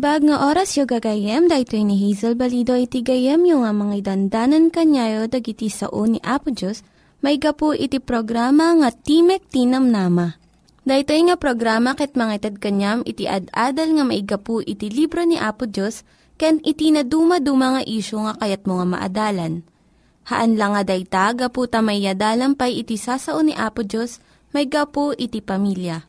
Naimbag nga oras yung gagayem, dahil ni Hazel Balido iti gayem yung nga mga dandanan kanyayo dagiti sao ni Apo Diyos, may gapu iti programa nga Timek Tinam Nama. Dahil nga programa ket mga itad kanyam iti ad-adal nga may gapu iti libro ni Apo Diyos, ken iti na dumaduma nga isyo nga kayat mo nga maadalan. Haan lang nga dayta, gapu tamay pay iti sasao ni Apo Diyos, may gapu iti pamilya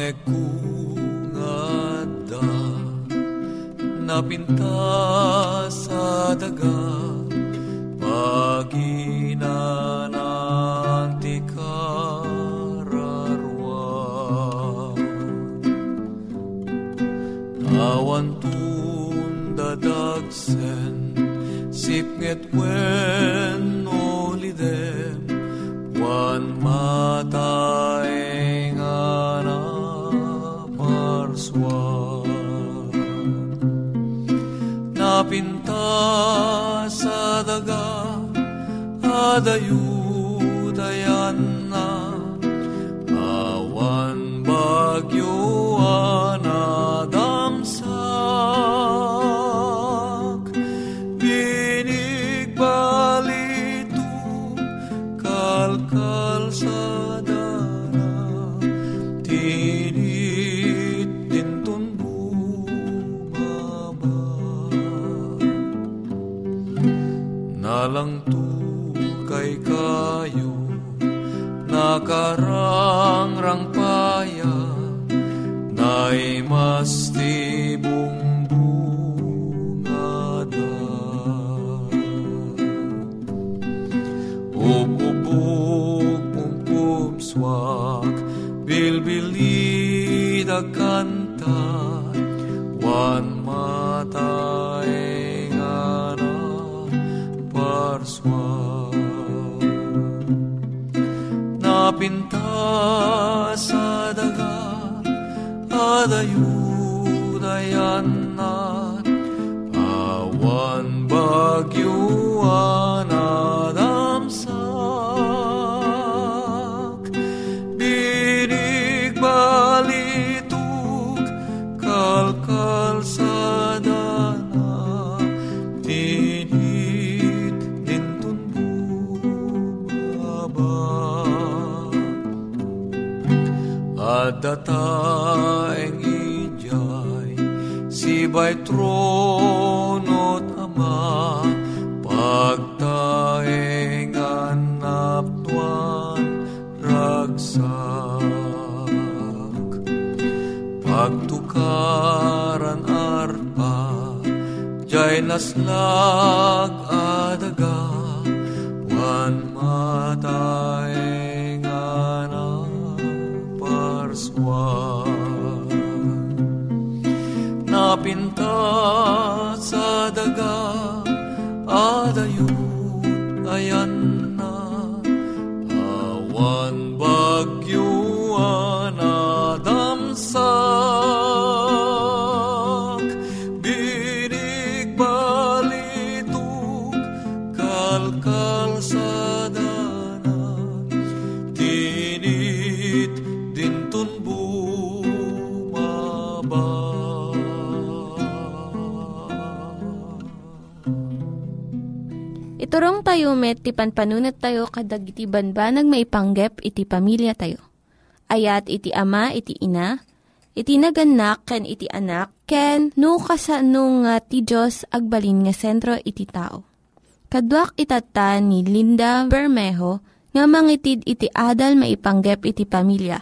ekungada napinta sa daga paginananti kararwa awan tundadagsen sipnget wen da you dataeng ijay sibay trono't ama pagtaeng anaptuan ragsak. Pagtukaran arpa jay na Naslag tayo met, ti panpanunat tayo kadag iti banbanag maipanggep iti pamilya tayo. Ayat iti ama, iti ina, iti naganak, ken iti anak, ken no kasano nga ti Diyos agbalin nga sentro iti tao. Kaduak itata ni Linda Bermejo nga mangitid iti adal maipanggep iti pamilya.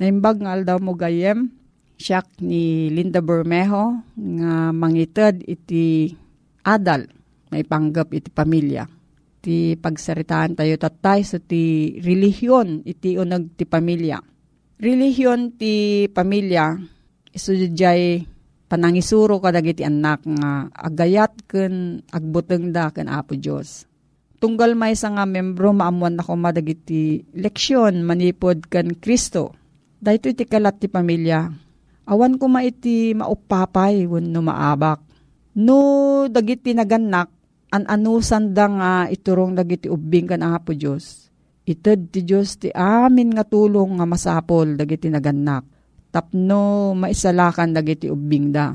Naimbag nga aldaw mo gayem, siyak ni Linda Bermejo nga mangited iti adal na ipanggap iti pamilya. Ti pagsaritaan tayo tatay sa ti relihiyon iti unag ti pamilya. Relihiyon ti pamilya isudjay panangisuro kadag iti anak nga agayat ken agbuteng da ken Apo Dios. Tunggal may nga membro maamuan na ko madagiti leksyon manipod kan Kristo. Dahito iti kalat ti pamilya. Awan ko maiti maupapay wenno maabak. No dagiti naganak an anusan da nga iturong dagiti ubing kan Apo Dios. Ited ti Dios ti amin nga tulong nga masapol dagiti naganak. Tapno maisalakan dagiti ubing da.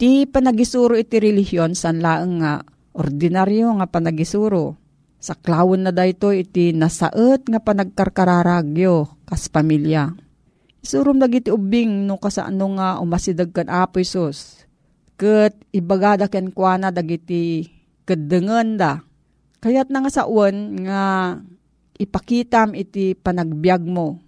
Ti panagisuro iti relihiyon san laeng nga ordinaryo nga panagisuro. Saklawon na dayto iti nasaet nga panagkarkararagyo kas pamilya. Isurum dagiti ubing no kasano nga umasidag kan Apo Isus. Ket ibagada ken kuana dagiti kedengen da. Kayat na nga sa uwan nga ipakitam iti panagbiag mo.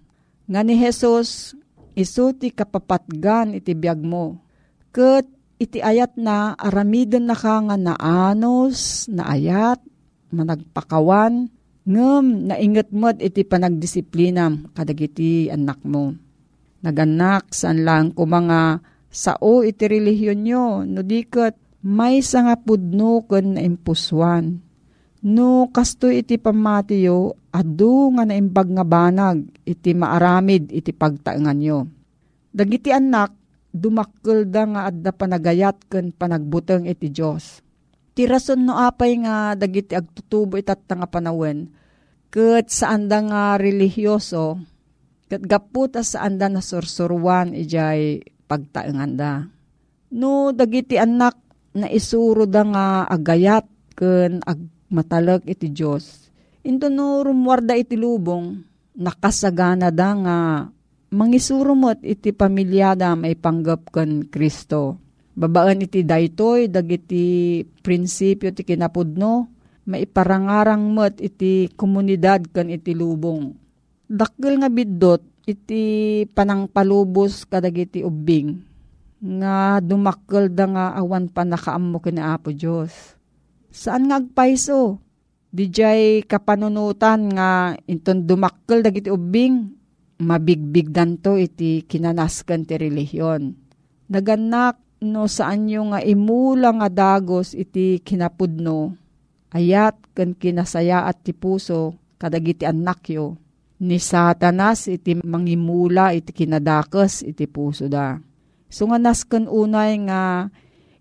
Nga ni Jesus, iso ti kapapatgan iti biag mo. Ket iti ayat na aramiden na ka nga naanos, naayat, managpakawan, ngem nainget mod iti panagdisiplinam kadagiti anak mo. Naganak saan lang ko mga sao iti relihiyon nyo, no diket may nga pudno ken na impuswan. No kasto iti pamatiyo, adu nga naimbag nga banag, iti maaramid iti pagtaengan nyo. Dagiti anak, dumakkel da nga adda panagayat ken panagbuteng iti Dios. Ti rason no apay nga dagiti agtutubo itat nga panawen, ket saan da nga relihiyoso, ket gaputa saan da nasursuruan ijay pagtaengan da. No dagiti anak na isuro da nga agayat ken agmatalag iti Dios. Into no rumwarda iti lubong, nakasagana da nga mangisurumot iti pamilyada may panggap ken Kristo. Babaan iti daytoy dagiti prinsipyo ti kinapudno, maiparangarang met iti komunidad ken iti lubong. Dakkel nga biddot iti panangpalubos kadagiti ubing nga dumakkel da nga awan pa nakaammo kini Apo Dios. Saan nga agpaiso? Dijay kapanunutan nga inton dumakkel dagiti ubing mabigbigdan to iti kinanasken ti relihiyon. Naganak no saan yung nga imula nga dagos iti kinapudno ayat ken kinasaya at ti puso kadagiti anak yo ni satanas iti mangimula iti kinadakes iti puso da. So nga nasken unay nga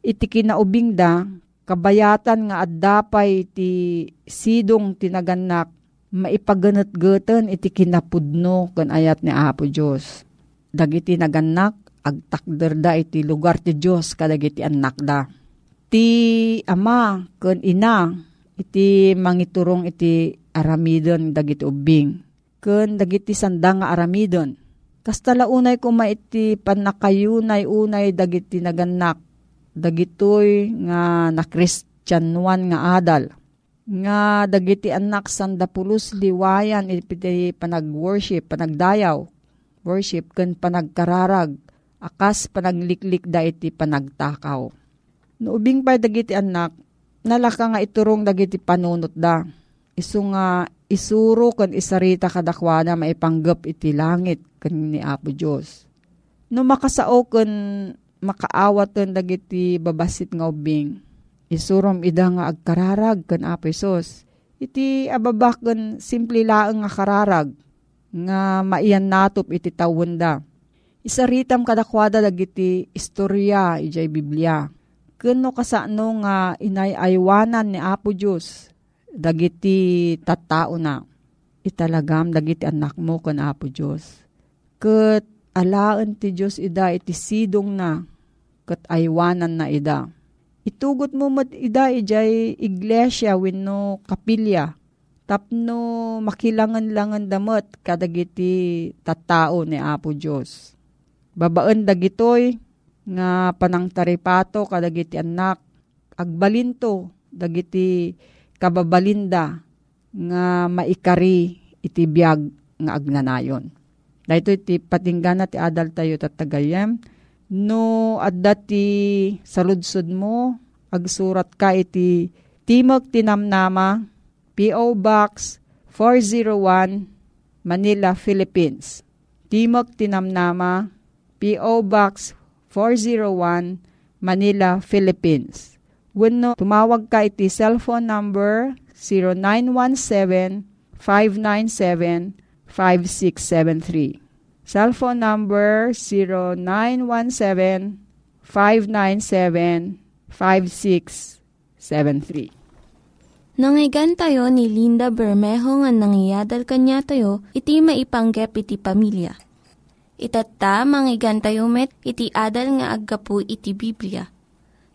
iti kinaubing da, kabayatan nga addapay iti sidong tinaganak, maipaganat-gatan iti kinapudno kan ayat ni Apo Diyos. Dagiti naganak, agtakder da iti lugar ti Diyos kadagiti anak da. Ti ama kan ina, iti mangiturong iti aramidon dagiti ubing. Ken dagiti sanda nga aramidon Kastala unay ko maiti panakayunay unay dagiti naganak. Dagitoy nga na Christianuan nga adal. Nga dagiti anak sanda pulos liwayan iti panag-worship, panagdayaw. Worship ken panagkararag. Akas panagliklik da iti panagtakaw. Noubing pa dagiti anak, nalaka nga iturong dagiti panunot da. Isu nga isuro kan isarita kadakwana maipanggap iti langit kan ni Apo Diyos. No makasao kan makaawat kan dagiti babasit nga ubing. Isurom ida nga agkararag kan Apo Isos. Iti ababak kan simple laeng nga kararag nga maiyan natop iti tawenda. Isaritam kadakwada dagiti istorya ijay Biblia. Kuno kasano nga inayaywanan ni Apo Diyos dagiti tattao na italagam dagiti anak mo kan Apo Diyos. Kat alaan ti Diyos ida iti sidong na kat aywanan na ida. Itugot mo mat ida ijay iglesia wenno kapilya tapno makilangan-langan damot kadagiti tattao ni Apo Diyos. Babaan dagitoy nga panangtaripato kadagiti anak agbalinto dagiti kababalinda nga maikari iti biyag nga agnanayon. Dahito iti patinggana ti adal tayo tatagayem. No adda ti saludsod mo, agsurat ka iti Timog Tinamnama, P.O. Box 401, Manila, Philippines. Timog Tinamnama, P.O. Box 401, Manila, Philippines. Wenno tumawag ka iti cellphone number 0917-597-5673. Cellphone number 0917-597-5673. Nangyigan tayo ni Linda Bermejo nga nangyadal kanya tayo, iti maipanggep iti pamilya. Itatta, manggigan tayo met, iti adal nga aggapu iti Biblia.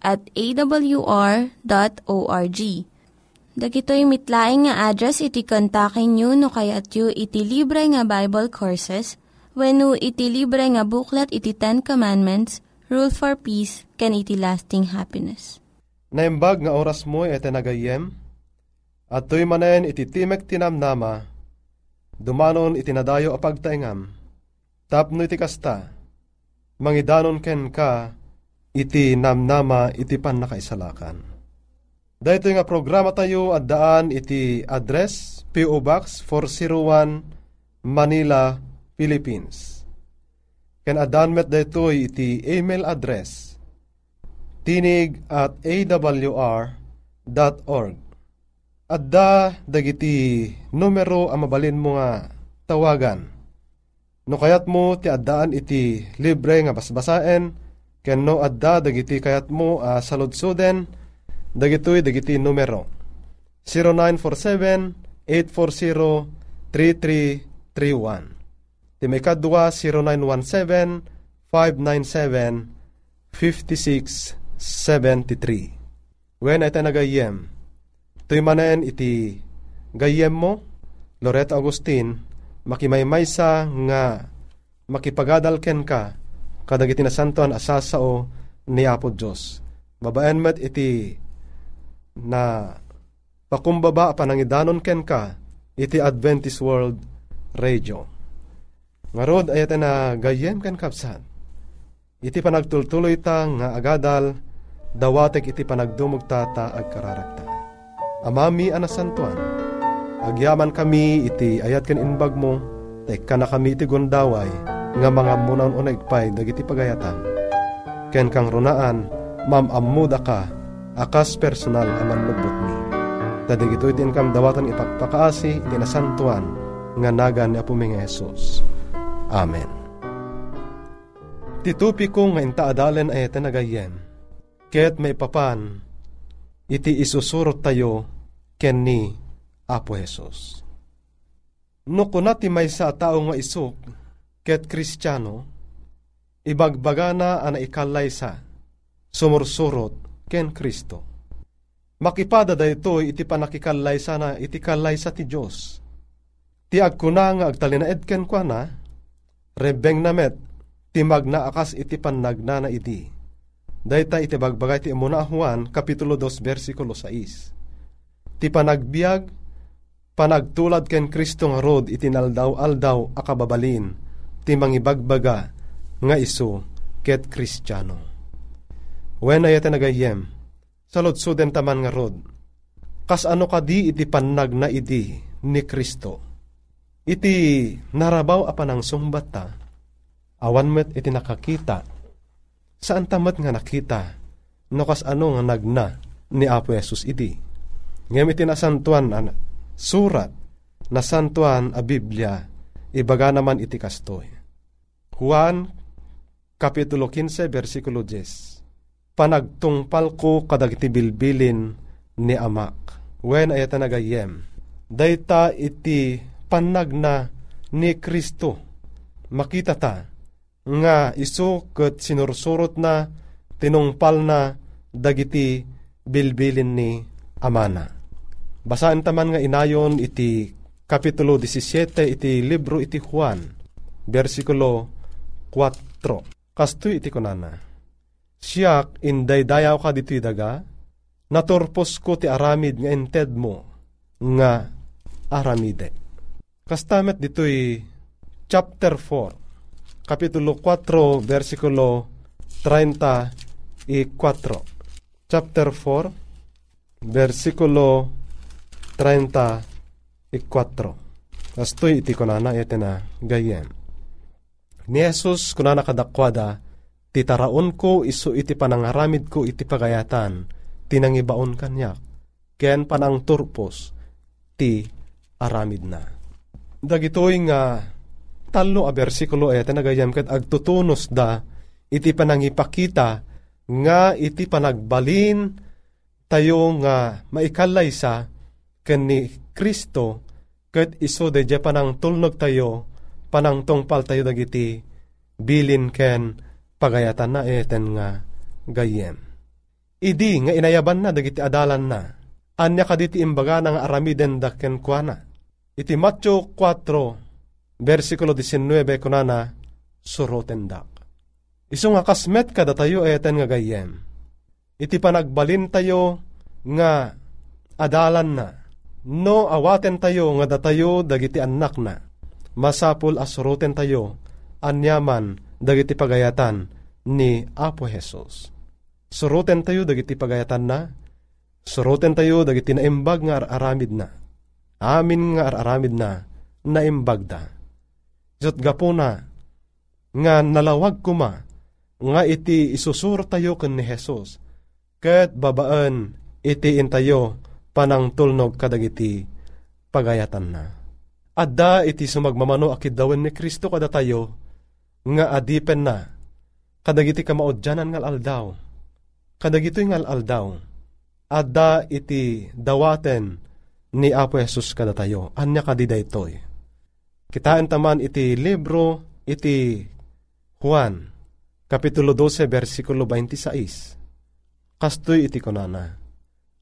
at awr.org. Dagitoy mitlaing nga address iti kontakin nyo no kayat yu iti libre nga Bible Courses when iti libre nga buklat iti Ten Commandments, Rule for Peace, can iti lasting happiness. Naimbag nga oras mo iti nagayem, at tuy manen iti timek tinamnama, dumanon iti nadayo a pagtaingam, tapno iti kasta, mangidanon ken ka, iti namnama iti pan nakaisalakan. Dahito nga programa tayo at daan iti address P.O. Box 401 Manila, Philippines. Ken adan met dahito iti email address tinig at awr.org. Adda dagiti numero ang mabalin mo nga tawagan. No kayat mo ti addaan iti libre nga basbasaen ken no adda dagiti kayat mo a uh, saludsuden dagitoy dagiti numero. 0947-840-3331 Ti may kadwa 0917-597-5673 When ito nagayem Tuy manen iti gayem mo? Loreto Agustin makimaymaysa nga makipagadalken ka kadagiti na santuan asasao ni Apo Diyos. Babaen met iti na pakumbaba panangidanon ken ka iti Adventist World Radio. Ngarod ayat na gayem ken kapsat. Iti panagtultuloy ta nga agadal dawatek iti panagdumog tata agkararagta. Amami anasantuan. Agyaman kami iti ayat ken inbag mo tek na kami iti gondaway nga mga munaon unegpay dagiti pagayatan. Ken kang runaan mamammuda ka akas personal aman lubot mi. Tadig ito itin kam dawatan ipagpakaasi itinasantuan nga nagan ni Apo mga Jesus. Amen. Titupi ko nga intaadalen ay nagayem. Ket may papan, iti isusurot tayo ken ni Apo Jesus. No kunati may sa tao nga isuk, ket kristyano, ibagbagana ana ikalay sa, sumursurot ken Kristo. Makipada da ito iti panakikalay sana iti kalay sa ti Diyos. Ti agkuna nga agtalinaed ken kwa na, rebeng namet, ti magna akas iti panagna na iti. Dayta iti bagbagay ti imuna Juan, Kapitulo 2, versikulo 6. Ti panagbiag, panagtulad ken Kristo nga rod iti naldaw-aldaw akababalin, ti mangibagbaga nga iso ket Kristiyano. When ayat nagayem, saludsuden taman nga rod, kas ano kadi iti panag na idi ni Kristo. Iti narabaw apan ang sumbata, awan met iti nakakita, saan tamat nga nakita, no kas ano nga nagna ni Apo Yesus iti. Ngem iti nasantuan an, surat, nasantuan a Biblia, ibaga naman iti kastoy. Juan Kapitulo 15, versikulo 10. Panagtungpal ko kadagiti bilbilin ni amak. Wen ayata nagayem. Dayta iti panagna ni Kristo. Makita ta nga iso ket sinursurot na tinungpal na dagiti bilbilin ni amana. Basaan taman nga inayon iti Kapitulo 17 iti libro iti Juan, versikulo 4. Kastoy iti kunana. Siyak inday dayaw ka dito'y daga, naturpos ko ti aramid nga inted mo, nga aramide. Kastamet dito'y chapter 4, kapitulo 4, versikulo 34. Chapter 4, versikulo 34. Kastoy iti kunana iti na gayem Ni Jesus kuna nakadakwada, titaraon ko iso iti panangaramid ko iti pagayatan, tinangibaon kanyak, ken panang turpos, ti aramid na. Dagitoy nga talo a bersikulo ay nagayam kat agtutunos da iti panangipakita nga iti panagbalin tayo nga maikalay sa ken ni Kristo ket iso de panang tulnog tayo panang tungpal tayo dagiti bilin ken pagayatan na eten nga gayem. Idi nga inayaban na dagiti adalan na, anya kaditi imbaga nga aramiden da ken kuana. Iti Matthew 4, versikulo 19 kunana, suroten dak. Iso nga kasmet kada tayo eten nga gayem. Iti panagbalin tayo nga adalan na, no awaten tayo nga datayo dagiti anak na, masapul asuruten tayo, anyaman dagiti pagayatan ni Apo Jesus. Suruten tayo dagiti pagayatan na, suruten tayo dagiti naimbag nga aramid na, amin nga aramid na, naimbag da. Isot gapo na, nga nalawag kuma, nga iti isusur tayo ken ni Jesus, ket babaan iti intayo panang tulnog kadagiti pagayatan na. Adda iti sumagmamano akid dawen ni Kristo kada tayo, nga adipen na, kadagiti kamaudyanan ngal aldaw, kadagito'y ngal aldaw, adda iti dawaten ni Apo Jesus kada tayo, anya kadida itoy. Kitaan taman iti libro, iti Juan, Kapitulo 12, versikulo 26. Kastoy iti konana,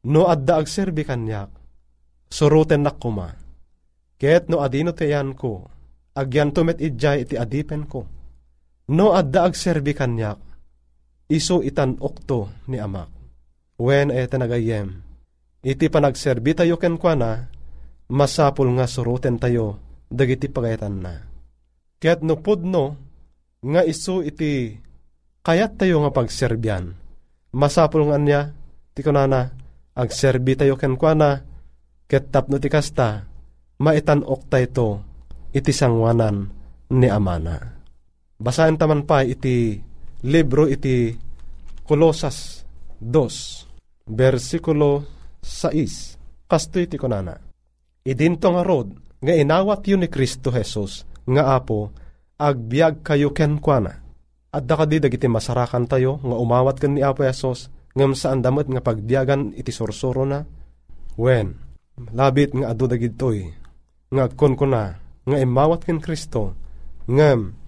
no adda agserbi kanyak, suruten nakuma, ket no adino teyan ko, agyan tumet idjay iti adipen ko. No adda agserbi kanyak, iso itan okto ni amak. Wen ay tanagayem, iti panagserbi tayo ken kwa na, masapul nga suruten tayo, dagiti pagayatan na. Kaya't no pudno, nga iso iti kayat tayo nga pagserbyan. Masapul nga niya, ti kunana, agserbi tayo ken kwa na, ket tapno ti kasta, maitan okta ito, iti sangwanan ni amana. Basahin taman pa iti libro iti Kolosas 2, versikulo 6. Kasto iti kunana. Idinto nga rod, nga inawat yun ni Kristo Jesus, nga apo, agbiag kayo ken kwa At da dagiti masarakan tayo, nga umawat ken ni Apo Jesus, ngam saan damat nga pagbiagan iti sorsoro na. When, labit nga adu dagitoy, nga kon ko na, nga imawat ken Kristo, ngam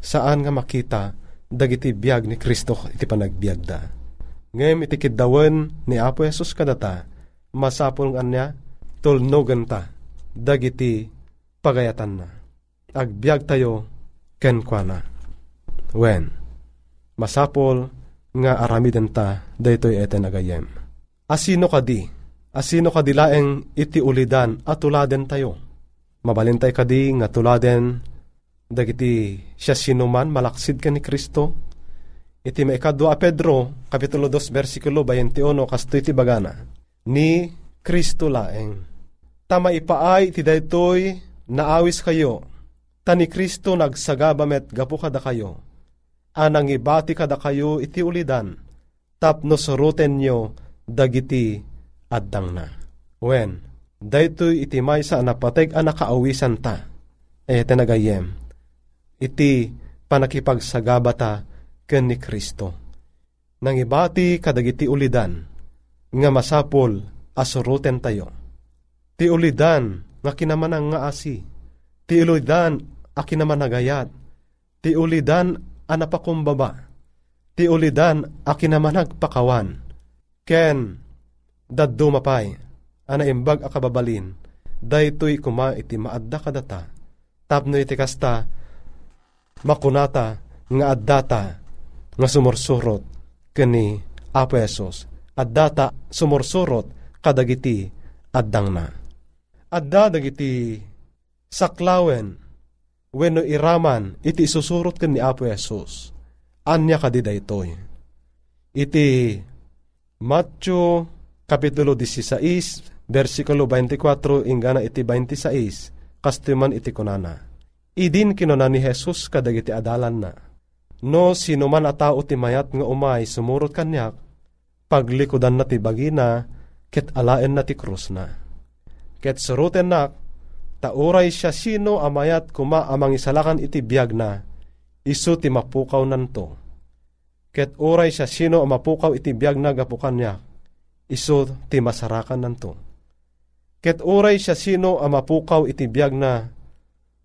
saan nga makita, dagiti biag ni Kristo iti panagbiag da. Ngem iti ni Apo Jesus kadata, masapul nga niya tulnogan ta dagiti pagayatan na. Agbyag tayo ken kwa. Wen, masapol nga aramiden ta daytoy eten agayem. Asino kadi? Asino kadilaeng iti ulidan at tuladen tayo? Mabalintay kadi nga tuladen dagiti siya sinuman malaksid ka ni Kristo. Iti maikadwa Pedro, Kapitulo 2, versikulo 21, kasto iti bagana. Ni Kristo laeng. Tama ipaay ti daytoy naawis kayo. Tani Kristo nagsagabamet gapu kada kayo. Anang ibati kada kayo iti ulidan. Tapno suruten nyo dagiti addang na. Wen, daytoy iti maysa napateg a nakaawisan ta. E tenagayem, iti panakipagsagabata ken ni Kristo. Nang ibati kadagiti ulidan, nga masapol asuruten tayo. Ti ulidan nga kinamanang nga asi. Ti ulidan a kinamanagayat. Ti ulidan a napakumbaba. Ti ulidan a kinamanag pakawan. Ken, daddo mapay, ana imbag a kababalin, daytoy kuma iti maadda kadata. Tapno iti kasta, makunata nga addata nga sumursurot kani Apo Esos. Addata sumursurot kadagiti addang na. Adda dagiti saklawen wenno iraman iti isusurot ken ni Apo Jesus. Anya kadi daytoy. Iti Matthew Kapitulo 16 versikulo 24 ingana iti 26 kastuman iti kunana. Idin kinuna ni Jesus kadagiti adalan na. No sino man a tao ti mayat nga umay sumurot kanyak paglikodan na ti bagina ket alaen na ti krus na. Ket suruten nak tauray siya sino amayat kuma amang isalakan iti biyag na isu ti mapukaw nanto. Ket uray siya sino amapukaw iti biyag na gapukan niya iso ti masarakan nanto. Ket uray siya sino amapukaw iti biyag na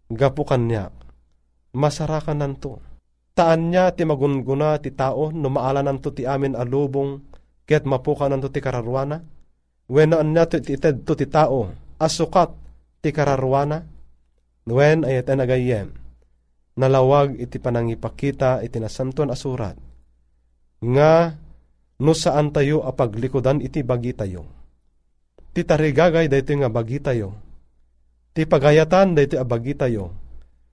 gapukan niya masarakan nanto. Taan niya ti magunguna ti tao no maala nanto ti amin alubong ket mapukaw nanto ti kararwana. Wenaan niya ti ited to ti tao asukat ti kararwana. Wen ayat anagayem nalawag iti panangipakita iti nasantuan asurat nga no saan tayo apaglikodan iti bagi tayo. Ti tarigagay dayto nga bagi tayo. Ti pagayatan dayto a bagi tayo.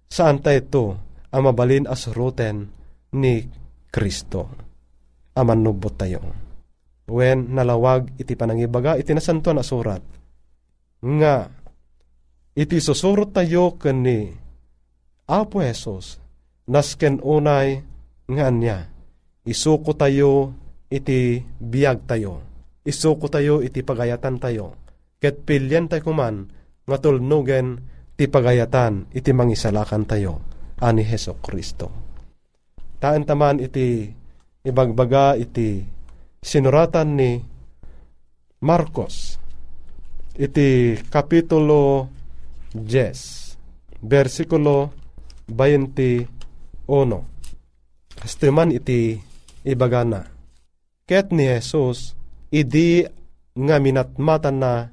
Saan tayo ito amabalin as ruten ni Kristo. Amanubot tayo. When nalawag iti panangibaga iti nasanto na surat. Nga iti susurot tayo ken ni Apo Jesus nasken unay nga niya isuko tayo iti biyag tayo. Isuko tayo iti pagayatan tayo. Ket pilyan tayo kuman nga tulnugen ti pagayatan iti mangisalakan tayo ani Heso Kristo. Taan taman iti ibagbaga iti sinuratan ni Marcos iti kapitulo 10 versikulo 21 Kastiman iti ibagana. Ket ni Jesus, idi nga minatmatan na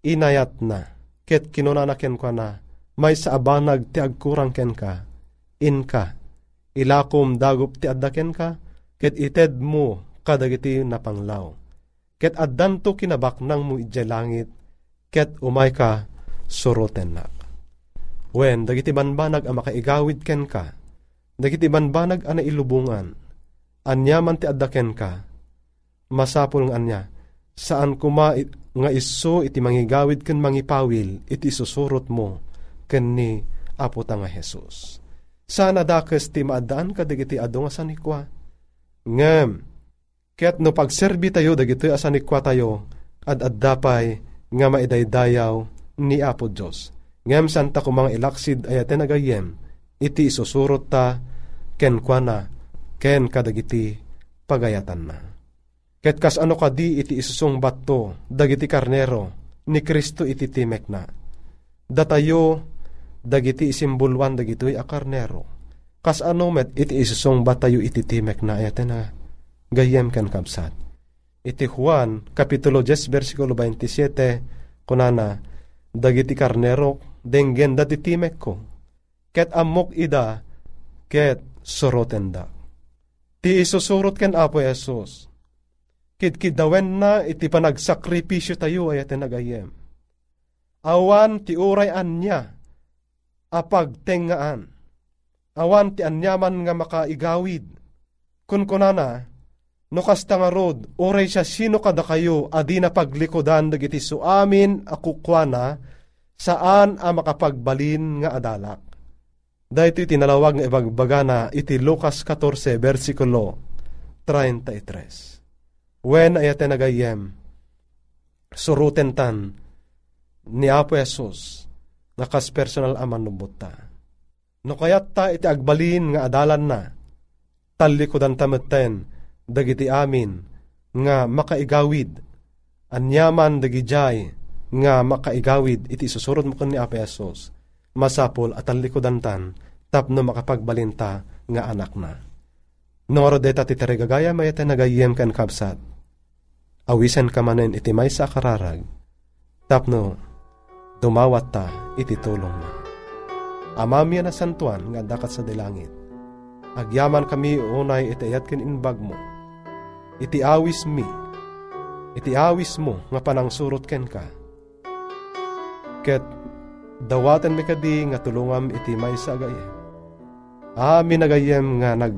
inayat na. Ket kinunanaken ko na, may sa abanag ti agkurang ken ka, in ka, ilakom dagup ti addaken ka, ket ited mo kadagiti napanglaw. Ket addanto kinabak nang mo ije langit, ket umay ka suroten na. Wen, dagiti banbanag ang makaigawid ken ka, dagiti banbanag ang nailubungan, anyaman ti addaken ka, masapul nga anya, saan kuma nga iso iti mangigawid ken mangipawil iti susurot mo ken ni Apo ta nga Jesus. Sana dakes ti maadaan ka dagiti ado nga sanikwa. Ngem, ket no pagserbi tayo dagiti asanikwa tayo, ad addapay nga maidaydayaw ni Apo Diyos. Ngem santa kumang ilaksid ayaten agayem, iti isusurot ta ken kwa na ken kadagiti pagayatan na. Ket kas ano kadi iti isusong bato, dagiti karnero, ni Kristo iti timek na. Datayo, dagiti isimbulwan dagitoy a karnero. Kas ano met iti isusong batayo iti timek na ayate na gayem ken kabsat. iti Juan, Kapitulo 10, versikulo 27, kunana, dagiti karnero, denggen dati timek ko, ket amok ida, ket soroten da. Ti isusurot ken Apo Jesus, kidkidawen na iti panagsakripisyo tayo ay nagayem. Awan ti uray anya, apag tengaan. Awan ti anyaman nga makaigawid. Kun kunana, no kasta nga rod, oray siya sino kada kayo adi na paglikodan dagiti suamin akukwana saan a makapagbalin nga adalak. Dahito tinalawag nga ibagbagana iti Lucas 14 versikulo 33. When ayate nagayem, suruten tan ni Apo Jesus nakas personal aman nubuta. No kayat ta iti agbalin nga adalan na, talikodan tametten, dagiti amin nga makaigawid anyaman dagijay nga makaigawid iti susurod mo ni Apo Jesus masapol at likodan tan tapno makapagbalinta nga anak na. Noro deta ti tarigagaya mayete nagayem kan kapsat. Awisen ka manen iti may sa kararag. Tapno dumawat ta iti tulong na. Amamya na santuan nga dakat sa dilangit. Agyaman kami unay iti ayat kin inbag mo iti awis mi, iti awis mo nga panang surot ken ka. Ket dawaten mi kadi nga tulungam iti may sagayem. Amin nagayem nga nag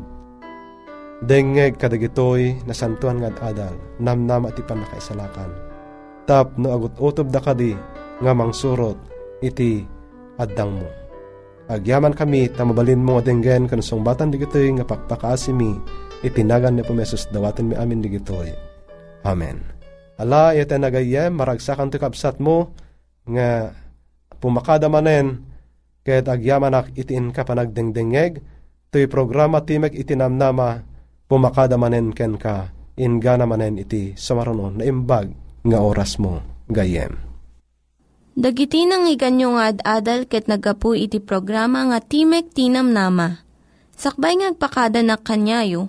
dengeg kadagitoy na santuan nga adal, namnam ati panakaisalakan. Tap no agut utob da kadi nga mangsurot iti addang mo. Agyaman kami, tamabalin mo nga denggen kanusong batan digitoy nga pakpakaasimi itinagan ni pumesos dawatin mi amin digitoy. Amen. Ala, iti nagayem, maragsakan ti kapsat mo, nga pumakada manen, ket agyamanak itiin ka panagdengdengeg, to'y programa timek itinamnama, pumakada manen ken ka, ingana manen iti samaruno na imbag nga oras mo, gayem. Dagiti nang iganyo nga ad-adal ket nagapu iti programa nga Timek Tinam Nama. Sakbay ngagpakada na kanyayo,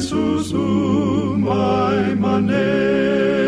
Jesusu, um, mai manera.